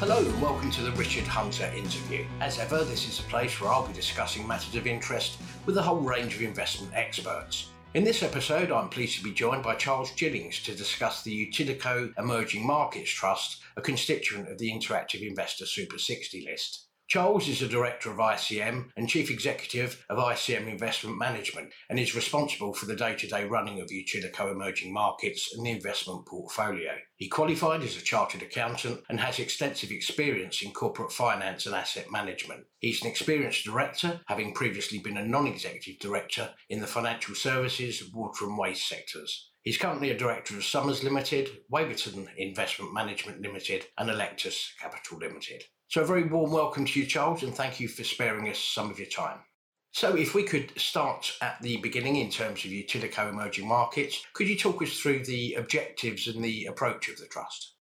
Hello and welcome to the Richard Hunter interview. As ever, this is a place where I'll be discussing matters of interest with a whole range of investment experts. In this episode, I'm pleased to be joined by Charles Jillings to discuss the Utilico Emerging Markets Trust, a constituent of the Interactive Investor Super 60 list. Charles is a director of ICM and chief executive of ICM Investment Management and is responsible for the day to day running of Utilico emerging markets and the investment portfolio. He qualified as a chartered accountant and has extensive experience in corporate finance and asset management. He's an experienced director, having previously been a non executive director in the financial services, water and waste sectors. He's currently a director of Somers Limited, Waverton Investment Management Limited, and Allectus Capital Limited. So, a very warm welcome to you, Charles, and thank you for sparing us some of your time. So, if we could start at the beginning in terms of Utilico emerging markets, could you talk us through the objectives and the approach of the trust?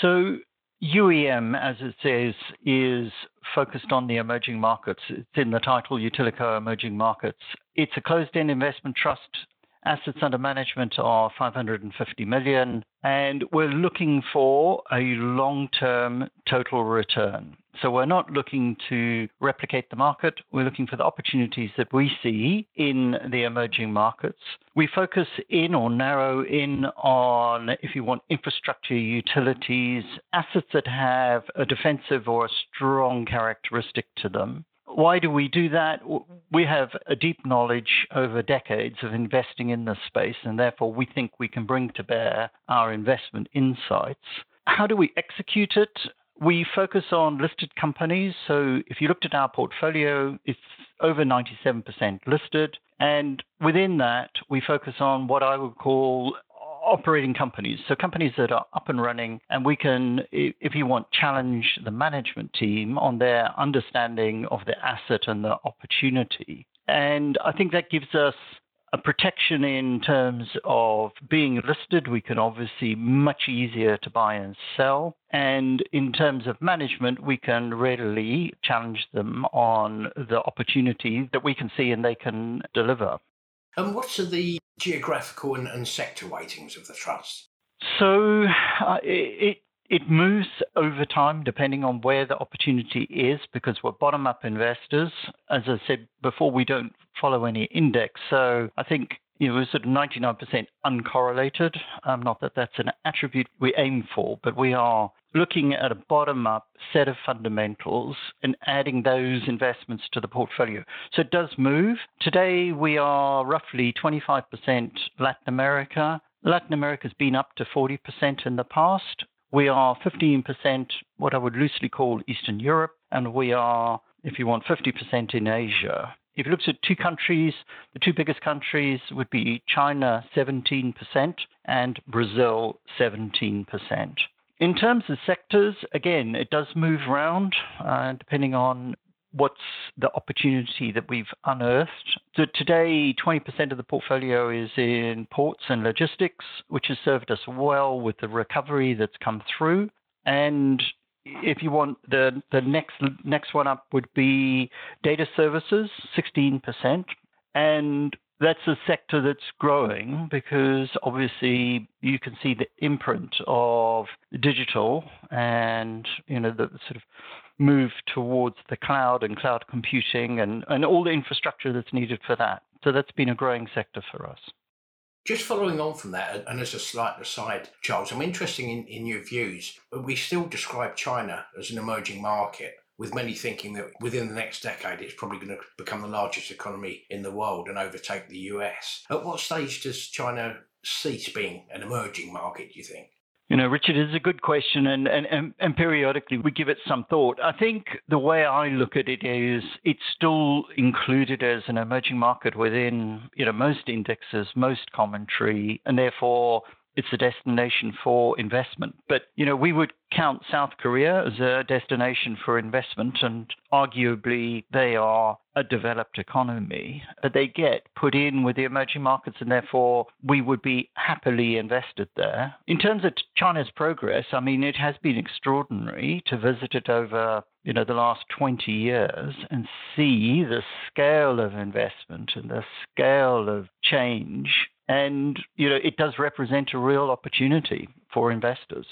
So, UEM, as it says, is focused on the emerging markets. It's in the title Utilico Emerging Markets. It's a closed end investment trust Assets under management are 550 million, and we're looking for a long term total return. So we're not looking to replicate the market. We're looking for the opportunities that we see in the emerging markets. We focus in or narrow in on, if you want, infrastructure utilities, assets that have a defensive or a strong characteristic to them. Why do we do that? We have a deep knowledge over decades of investing in this space, and therefore we think we can bring to bear our investment insights. How do we execute it? We focus on listed companies. So if you looked at our portfolio, it's over 97% listed. And within that, we focus on what I would call operating companies. So companies that are up and running, and we can, if you want, challenge the management team on their understanding of the asset and the opportunity. And I think that gives us a protection in terms of being listed. We can obviously much easier to buy and sell. And in terms of management, we can readily challenge them on the opportunity that we can see and they can deliver. And what are the geographical and, and sector weightings of the trust? So uh, it, it moves over time depending on where the opportunity is because we're bottom up investors. As I said before, we don't follow any index. So I think you know, we're sort of 99% uncorrelated. Um, not that that's an attribute we aim for, but we are looking at a bottom up set of fundamentals and adding those investments to the portfolio. So it does move. Today we are roughly 25% Latin America. Latin America has been up to 40% in the past. We are 15% what I would loosely call Eastern Europe, and we are, if you want, 50% in Asia. If you look at two countries, the two biggest countries would be China 17% and Brazil 17%. In terms of sectors, again, it does move around uh, depending on what's the opportunity that we've unearthed. So today, 20% of the portfolio is in ports and logistics, which has served us well with the recovery that's come through. And if you want the the next next one up would be data services, 16%, and that's a sector that's growing because obviously you can see the imprint of digital and you know the sort of move towards the cloud and cloud computing and, and all the infrastructure that's needed for that. So that's been a growing sector for us. Just following on from that, and as a slight aside, Charles, I'm interested in, in your views. but We still describe China as an emerging market with many thinking that within the next decade it's probably going to become the largest economy in the world and overtake the US. At what stage does China cease being an emerging market, do you think? You know, Richard, is a good question, and, and, and, periodically we give it some thought. I think the way I look at it is it's still included as an emerging market within, you know, most indexes, most commentary, and therefore it's a destination for investment. But, you know, we would count South Korea as a destination for investment, and arguably they are a developed economy. But they get put in with the emerging markets, and therefore we would be happily invested there. In terms of China's progress, I mean, it has been extraordinary to visit it over you know the last 20 years and see the scale of investment and the scale of change and you know it does represent a real opportunity for investors.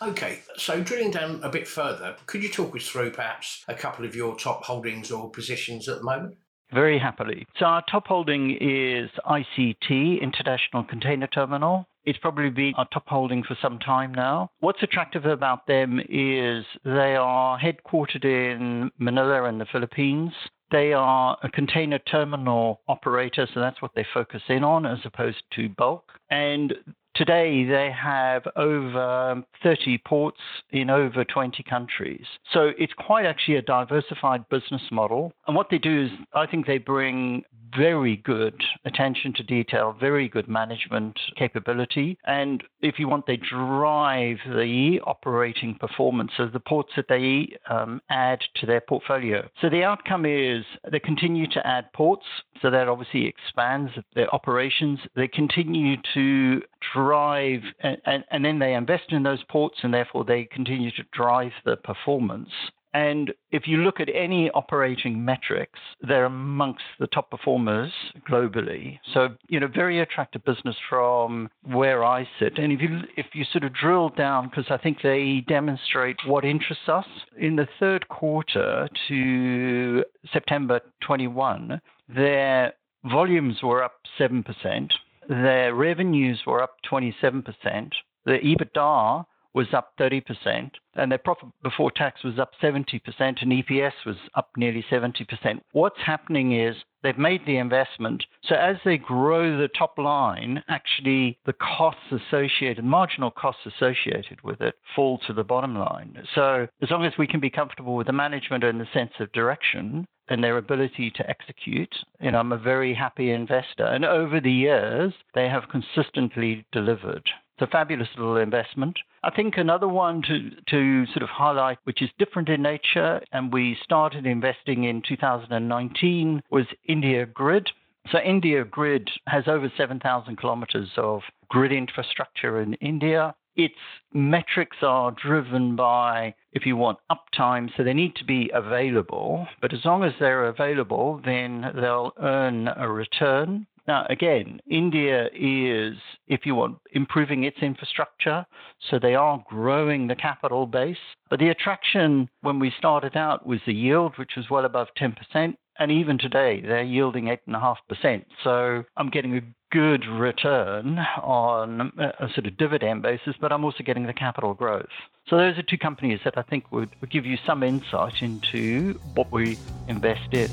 Okay, so drilling down a bit further, could you talk us through perhaps a couple of your top holdings or positions at the moment? Very happily. So our top holding is ICT, International Container Terminal. It's probably been our top holding for some time now. What's attractive about them is they are headquartered in Manila in the Philippines. They are a container terminal operator, so that's what they focus in on as opposed to bulk. And Today, they have over 30 ports in over 20 countries. So it's quite actually a diversified business model. And what they do is, I think they bring very good attention to detail, very good management capability. And if you want, they drive the operating performance of the ports that they um, add to their portfolio. So the outcome is they continue to add ports, so that obviously expands their operations. They continue to drive, and, and, and then they invest in those ports, and therefore they continue to drive the performance. And if you look at any operating metrics, they're amongst the top performers globally. So, you know, very attractive business from where I sit. And if you if you sort of drill down, because I think they demonstrate what interests us in the third quarter to September 21, their volumes were up seven percent, their revenues were up 27 percent, the EBITDA was up 30%, and their profit before tax was up 70%, and EPS was up nearly 70%. What's happening is they've made the investment. So as they grow the top line, actually the costs associated, marginal costs associated with it, fall to the bottom line. So as long as we can be comfortable with the management and the sense of direction, and their ability to execute. Know, I'm a very happy investor. And over the years, they have consistently delivered. A fabulous little investment. I think another one to, to sort of highlight, which is different in nature, and we started investing in 2019, was India Grid. So India Grid has over 7,000 kilometers of grid infrastructure in India. Its metrics are driven by, if you want, uptime, so they need to be available. But as long as they're available, then they'll earn a return. Now, again, India is, if you want, improving its infrastructure. So they are growing the capital base. But the attraction when we started out was the yield, which was well above 10%. And even today, they're yielding 8.5%. So I'm getting a good return on a sort of dividend basis, but I'm also getting the capital growth. So those are two companies that I think would, give you some insight into what we invest in.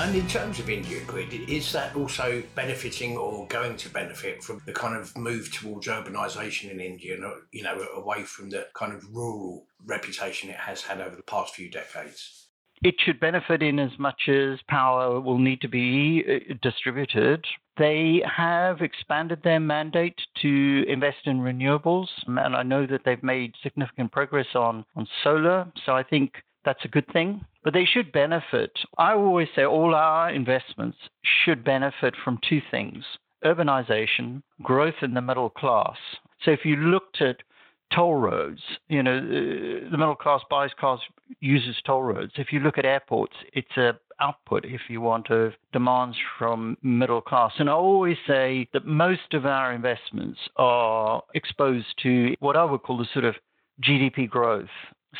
And in terms of India Grid, is that also benefiting or going to benefit from the kind of move towards urbanisation in India, you know, away from the kind of rural reputation it has had over the past few decades? It should benefit in as much as power will need to be uh, distributed. They have expanded their mandate to invest in renewables, and I know that they've made significant progress on, on solar. So I think that's a good thing. But they should benefit. I always say all our investments should benefit from two things urbanization, growth in the middle class. So if you looked at toll roads, you know, uh, the middle class buys cars, uses toll roads. If you look at airports, it's a output, if you want, of demands from middle class. And I always say that most of our investments are exposed to what I would call the sort of GDP growth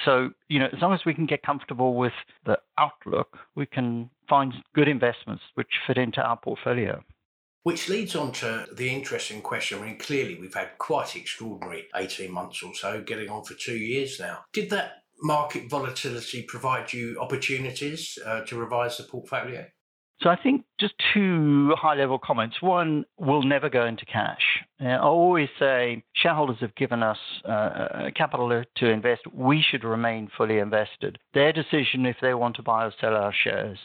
so, you know, as long as we can get comfortable with the outlook, we can find good investments which fit into our portfolio. Which leads on to the interesting question. I mean, clearly we've had quite extraordinary 18 months or so, getting on for two years now. Did that market volatility provide you opportunities uh, to revise the portfolio? So I think just two high level comments. One, we'll never go into cash. I always say shareholders have given us uh, uh, capital to invest. We should remain fully invested. Their decision if they want to buy or sell our shares.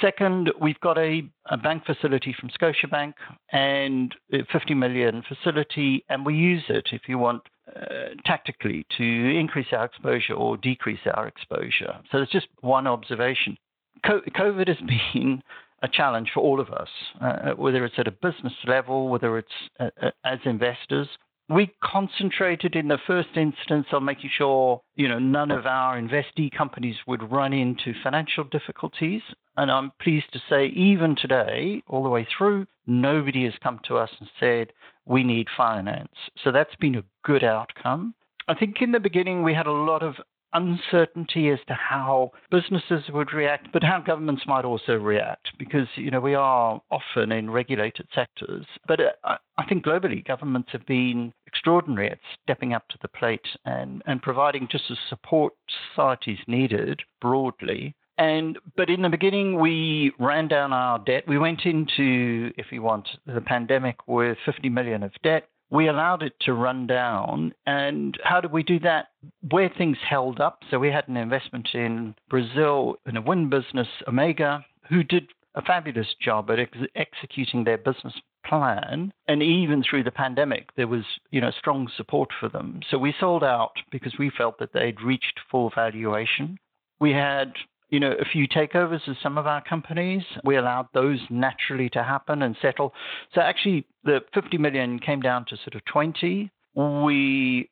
Second, we've got a, a bank facility from Scotiabank and a 50 million facility, and we use it if you want uh, tactically to increase our exposure or decrease our exposure. So it's just one observation. COVID has been a challenge for all of us, uh, whether it's at a business level, whether it's uh, uh, as investors. We concentrated in the first instance on making sure, you know, none of our investee companies would run into financial difficulties. And I'm pleased to say, even today, all the way through, nobody has come to us and said, we need finance. So that's been a good outcome. I think in the beginning we had a lot of uncertainty as to how businesses would react, but how governments might also react, because you know we are often in regulated sectors. But uh, I think globally, governments have been extraordinary at stepping up to the plate and, and providing just the support societies needed broadly. And but in the beginning, we ran down our debt. We went into, if you want, the pandemic with 50 million of debt we allowed it to run down. And how did we do that? Where things held up. So we had an investment in Brazil in a wind business, Omega, who did a fabulous job at ex- executing their business plan. And even through the pandemic, there was, you know, strong support for them. So we sold out because we felt that they'd reached full valuation. We had you know, a few takeovers of some of our companies. We allowed those naturally to happen and settle. So actually, the 50 million came down to sort of 20. We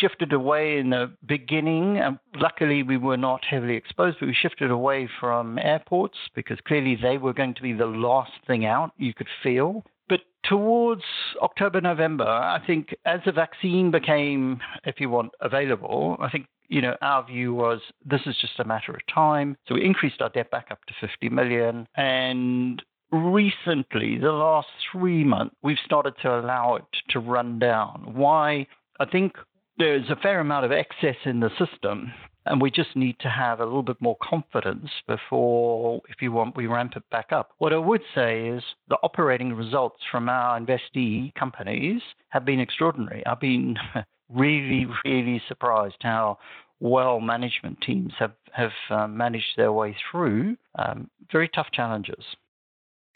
shifted away in the beginning. And luckily, we were not heavily exposed, but we shifted away from airports because clearly they were going to be the last thing out you could feel. But towards October, November, I think as the vaccine became, if you want, available, I think you know, our view was this is just a matter of time. So we increased our debt back up to 50 million. And recently, the last three months, we've started to allow it to run down. Why? I think there's a fair amount of excess in the system. And we just need to have a little bit more confidence before, if you want, we ramp it back up. What I would say is the operating results from our investee companies have been extraordinary. I've been really, really surprised how well management teams have have um, managed their way through um, very tough challenges.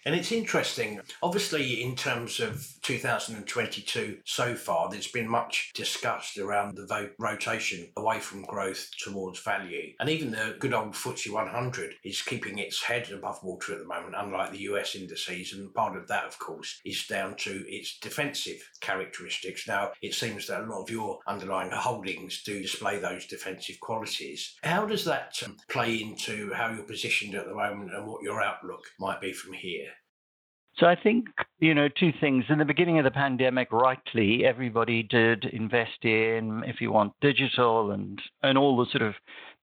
And it's interesting, obviously, in terms of 2022 so far, there's been much discussed around the vote rotation away from growth towards value. And even the good old FTSE 100 is keeping its head above water at the moment, unlike the US indices. And part of that, of course, is down to its defensive characteristics. Now, it seems that a lot of your underlying holdings do display those defensive qualities. How does that um, play into how you're positioned at the moment and what your outlook might be from here? So I think, you know, two things. In the beginning of the pandemic, rightly, everybody did invest in, if you want, digital and, and all the sort of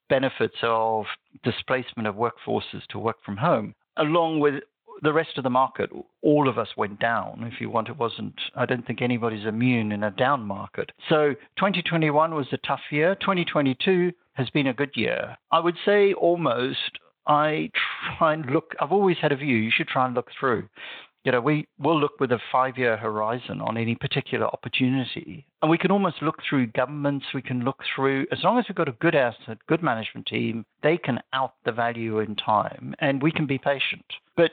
benefits of displacement of workforces to work from home, along with the rest of the market, all of us went down. If you want, it wasn't, I don't think anybody's immune in a down market. So 2021 was a tough year. 2022 has been a good year. I would say almost I try and look, I've always had a view, you should try and look through you know, we will look with a five year horizon on any particular opportunity. And we can almost look through governments, we can look through, as long as we've got a good asset, good management team, they can out the value in time and we can be patient. But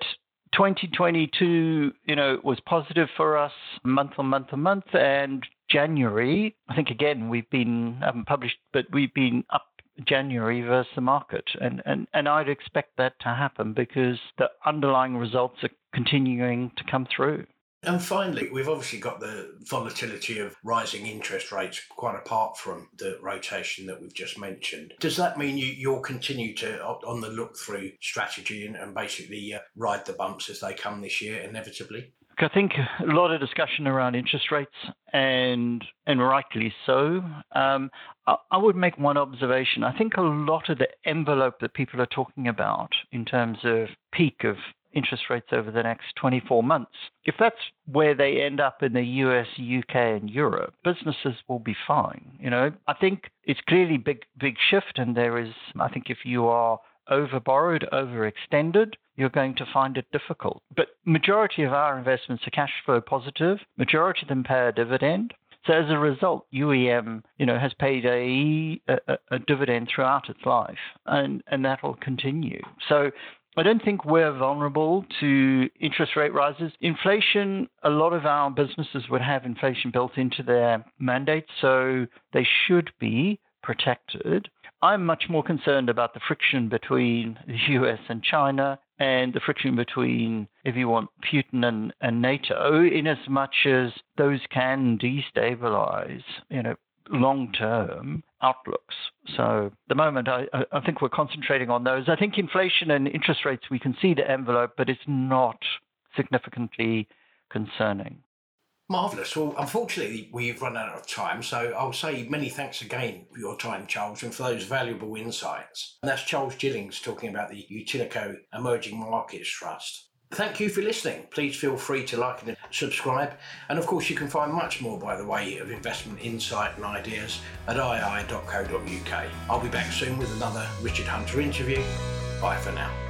2022, you know, was positive for us month on month on month. And January, I think again, we've been, haven't published, but we've been up January versus the market. And, and, and I'd expect that to happen because the underlying results are continuing to come through. And finally, we've obviously got the volatility of rising interest rates quite apart from the rotation that we've just mentioned. Does that mean you, you'll continue to, on the look through strategy and, and basically uh, ride the bumps as they come this year inevitably? I think a lot of discussion around interest rates, and and rightly so. Um, I, I, would make one observation. I think a lot of the envelope that people are talking about in terms of peak of interest rates over the next 24 months, if that's where they end up in the US, UK, and Europe, businesses will be fine. You know, I think it's clearly big big shift, and there is. I think if you are over borrowed, overextended, you're going to find it difficult. But majority of our investments are cash flow positive. Majority of them pay a dividend. So as a result, UEM, you know, has paid a, a, a dividend throughout its life, and and that will continue. So I don't think we're vulnerable to interest rate rises. Inflation, a lot of our businesses would have inflation built into their mandate, so they should be protected. I'm much more concerned about the friction between the US and China and the friction between, if you want, Putin and, and NATO, in as much as those can destabilize, you know, long-term outlooks. So the moment I, I think we're concentrating on those. I think inflation and interest rates, we can see the envelope, but it's not significantly concerning. Marvellous. Well, unfortunately, we've run out of time, so I'll say many thanks again for your time, Charles, and for those valuable insights. And that's Charles Jillings talking about the Utilico Emerging Markets Trust. Thank you for listening. Please feel free to like and subscribe. And of course, you can find much more by the way of investment insight and ideas at ii.co.uk. I'll be back soon with another Richard Hunter interview. Bye for now.